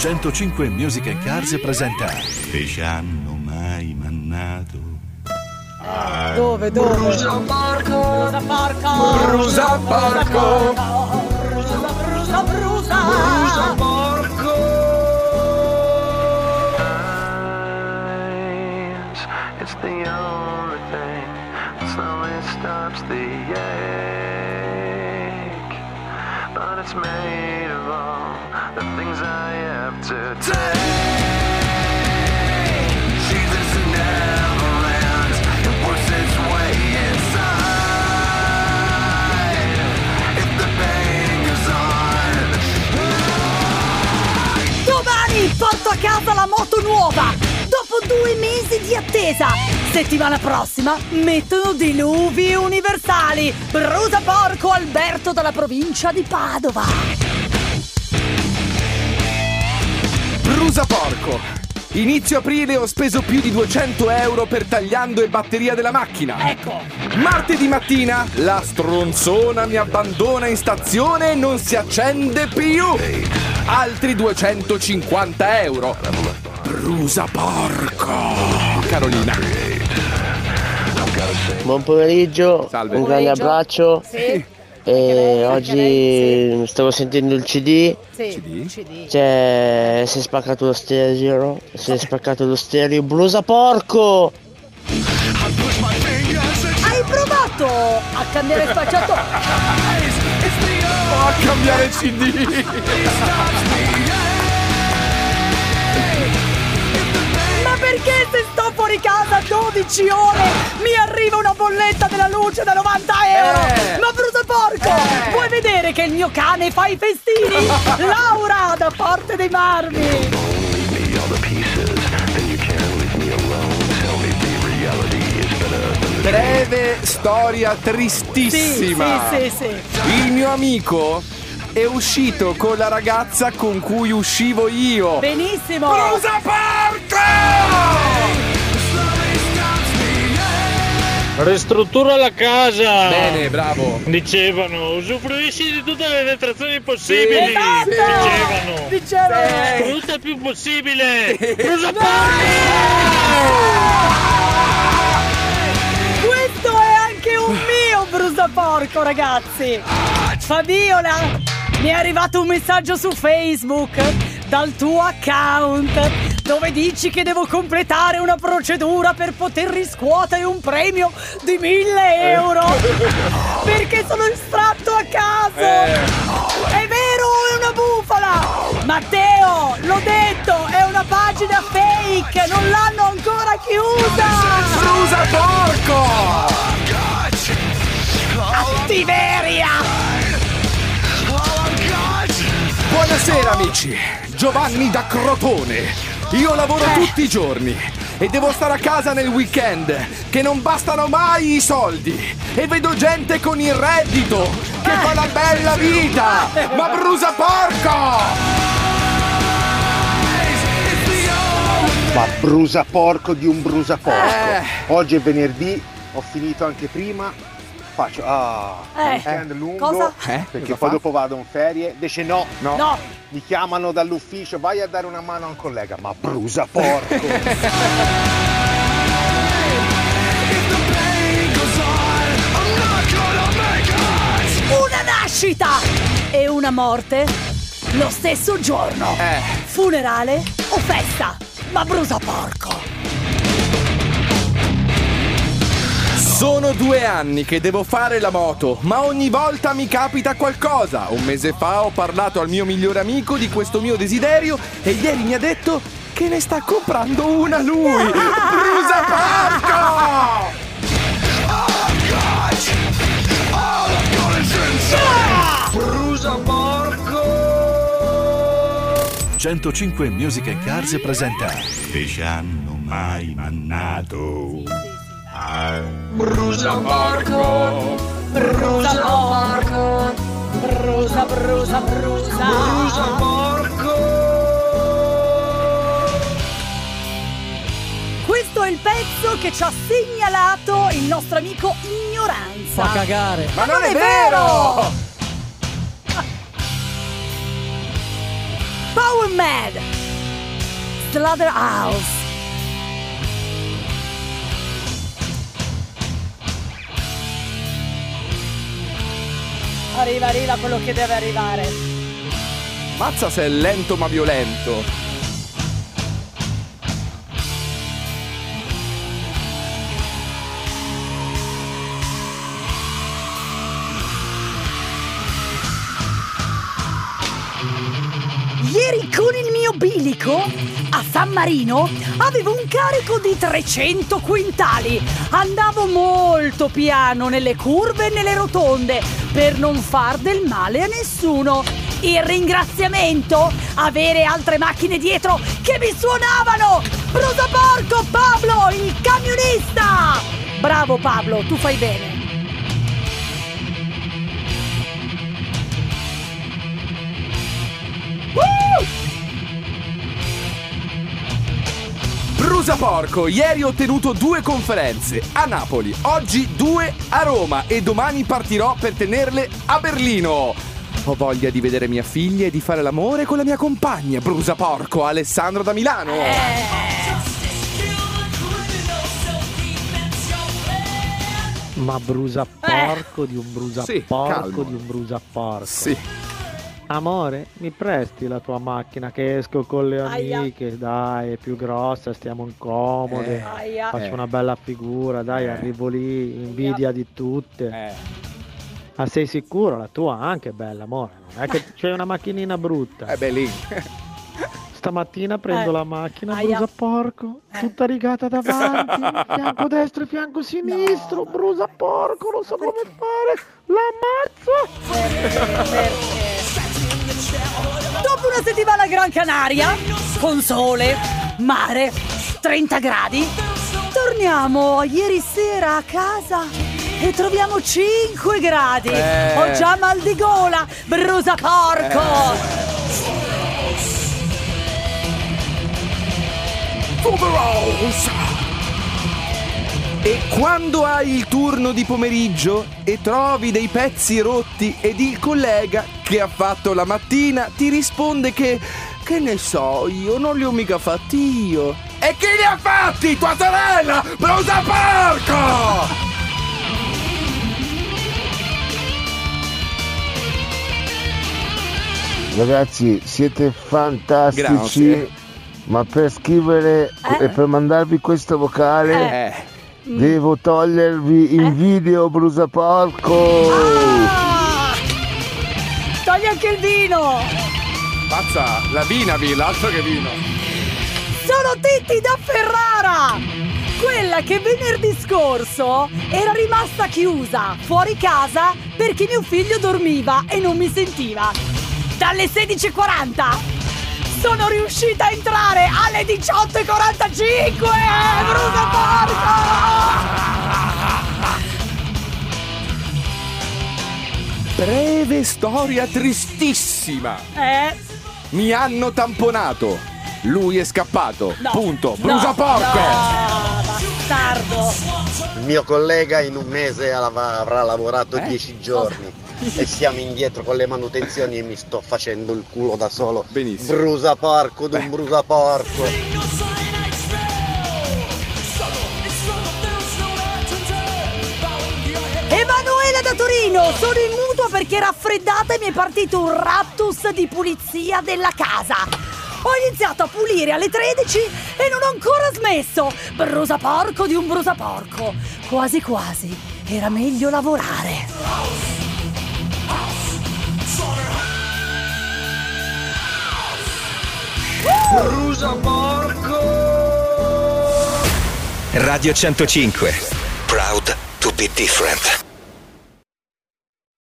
105 Music and Cars presenta Che ci hanno mai mannato? Dove, dove? Brusa porco! Brusa porco! Brusa porco! Brusa, brusa, brusa! Porto a casa la moto nuova! Dopo due mesi di attesa! Settimana prossima mettono diluvi universali! Brusa porco Alberto dalla provincia di Padova! Brusa porco! Inizio aprile ho speso più di 200 euro per tagliando e batteria della macchina. Ecco! Martedì mattina la stronzona mi abbandona in stazione e non si accende più. Altri 250 euro. Brusa porco! Carolina. Buon pomeriggio, Salve. un grande abbraccio. Sì? E Anche lei, oggi stavo sentendo il CD, Sì, CD? Cioè si è spaccato lo stereo, si è spaccato lo stereo, brusa porco! Hai provato a cambiare spacciato? a cambiare CD! perché se sto fuori casa 12 ore mi arriva una bolletta della luce da 90 euro? Eh. Ma brusa porco! Vuoi vedere che il mio cane fa i festini? Laura da parte dei marmi! Breve storia Sì, tristissima. sì, sì, sì. Il mio amico è uscito con la ragazza con cui uscivo io. Benissimo! Brusa porco! Ristruttura la casa! Bene, bravo. Dicevano, usufruisci di tutte le detrazioni possibili! Esatto! Dicevano! Dicevano! Sfrutta il più possibile! Brusa Questo è anche un mio brusaporco, ragazzi! Fabiola, mi è arrivato un messaggio su Facebook dal tuo account dove dici che devo completare una procedura per poter riscuotere un premio di 1000 euro perché sono estratto a caso! È vero, è una bufala! Matteo, l'ho detto, è una pagina fake, non l'hanno ancora chiusa! Brusa porco! Cattiveria! Buonasera amici, Giovanni da Crotone. Io lavoro tutti i giorni e devo stare a casa nel weekend, che non bastano mai i soldi. E vedo gente con il reddito, che fa la bella vita. Ma brusa porco! Ma brusa porco di un brusa porco. Eh. Oggi è venerdì, ho finito anche prima. Faccio ah, Eh, weekend lungo cosa? Eh, perché cosa poi fa? dopo vado in ferie. Dice no, No. No, mi chiamano dall'ufficio, vai a dare una mano a un collega. Ma brusa porco. una nascita e una morte lo stesso giorno. Eh. Funerale o festa? Ma brusa porco! Sono due anni che devo fare la moto, ma ogni volta mi capita qualcosa. Un mese fa ho parlato al mio migliore amico di questo mio desiderio e ieri mi ha detto che ne sta comprando una lui. Brusa porco! 105 Music and Cars presenta Che ci hanno mai mannato? Brusa porco! Brusa porco! Brusa, brusa, brusa! Brusa porco! Questo è il pezzo che ci ha segnalato il nostro amico Ignoranza. Fa cagare. Ma non è vero! Power Mad. Slaughterhouse. Arriva, arriva quello che deve arrivare. Mazza se è lento ma violento. Ieri con il mio bilico San Marino avevo un carico di 300 quintali. Andavo molto piano nelle curve e nelle rotonde per non far del male a nessuno. Il ringraziamento? Avere altre macchine dietro che mi suonavano! Brusa porco Pablo, il camionista! Bravo Pablo, tu fai bene. Brusa Porco, ieri ho ottenuto due conferenze a Napoli, oggi due a Roma e domani partirò per tenerle a Berlino. Ho voglia di vedere mia figlia e di fare l'amore con la mia compagna, Brusa Porco, Alessandro da Milano. Ma brusa porco di un brusa Sì, porco calmo. di un brusa porco. Sì. Amore, mi presti la tua macchina che esco con le Aia. amiche? Dai, è più grossa, stiamo incomode. Eh. Aia. Faccio Eh. una bella figura, dai, Eh. arrivo lì, invidia di tutte. Eh. Ma sei sicuro? La tua anche è bella, amore. Non è che c'è una macchinina brutta. Eh beh lì. Stamattina prendo Eh. la macchina, Aia. brusa porco, Eh. tutta rigata davanti, fianco destro e fianco sinistro, brusa porco, non so come fare, l'ammazzo! Una settimana a Gran Canaria, con sole, mare, 30 gradi, torniamo ieri sera a casa e troviamo 5 gradi. Eh. Ho già mal di gola, brusa porco! Rose! E quando hai il turno di pomeriggio e trovi dei pezzi rotti ed il collega che ha fatto la mattina ti risponde che che ne so io, non li ho mica fatti io. E chi li ha fatti? Tua sorella! Brusa porco! Ragazzi, siete fantastici. Grazie. Ma per scrivere Eh? e per mandarvi questo vocale Eh, devo togliervi in video brusa porco. Ah! Togli anche il vino! pazza, la Vinavi, l'altro che vino. Sono Titti da Ferrara! Quella che venerdì scorso era rimasta chiusa fuori casa perché mio figlio dormiva e non mi sentiva. Dalle 16.40 sono riuscita a entrare alle 18.45! Brusa porco! Breve storia tristissima. Eh? Mi hanno tamponato. Lui è scappato. No. Punto. No, Brusa porco. No, bastardo! Il mio collega in un mese av- avrà lavorato Eh? 10 giorni e siamo indietro con le manutenzioni e mi sto facendo il culo da solo. Benissimo. Brusa porco d'un brusa porco. Emanuela da Torino, sono in mutuo perché raffreddata e mi è partito un raptus di pulizia della casa. Ho iniziato a pulire alle 13 e non ho ancora smesso. Brusa porco di un brusa porco. Quasi quasi. Era meglio lavorare. Brusa porco! Radio 105. Proud to be different.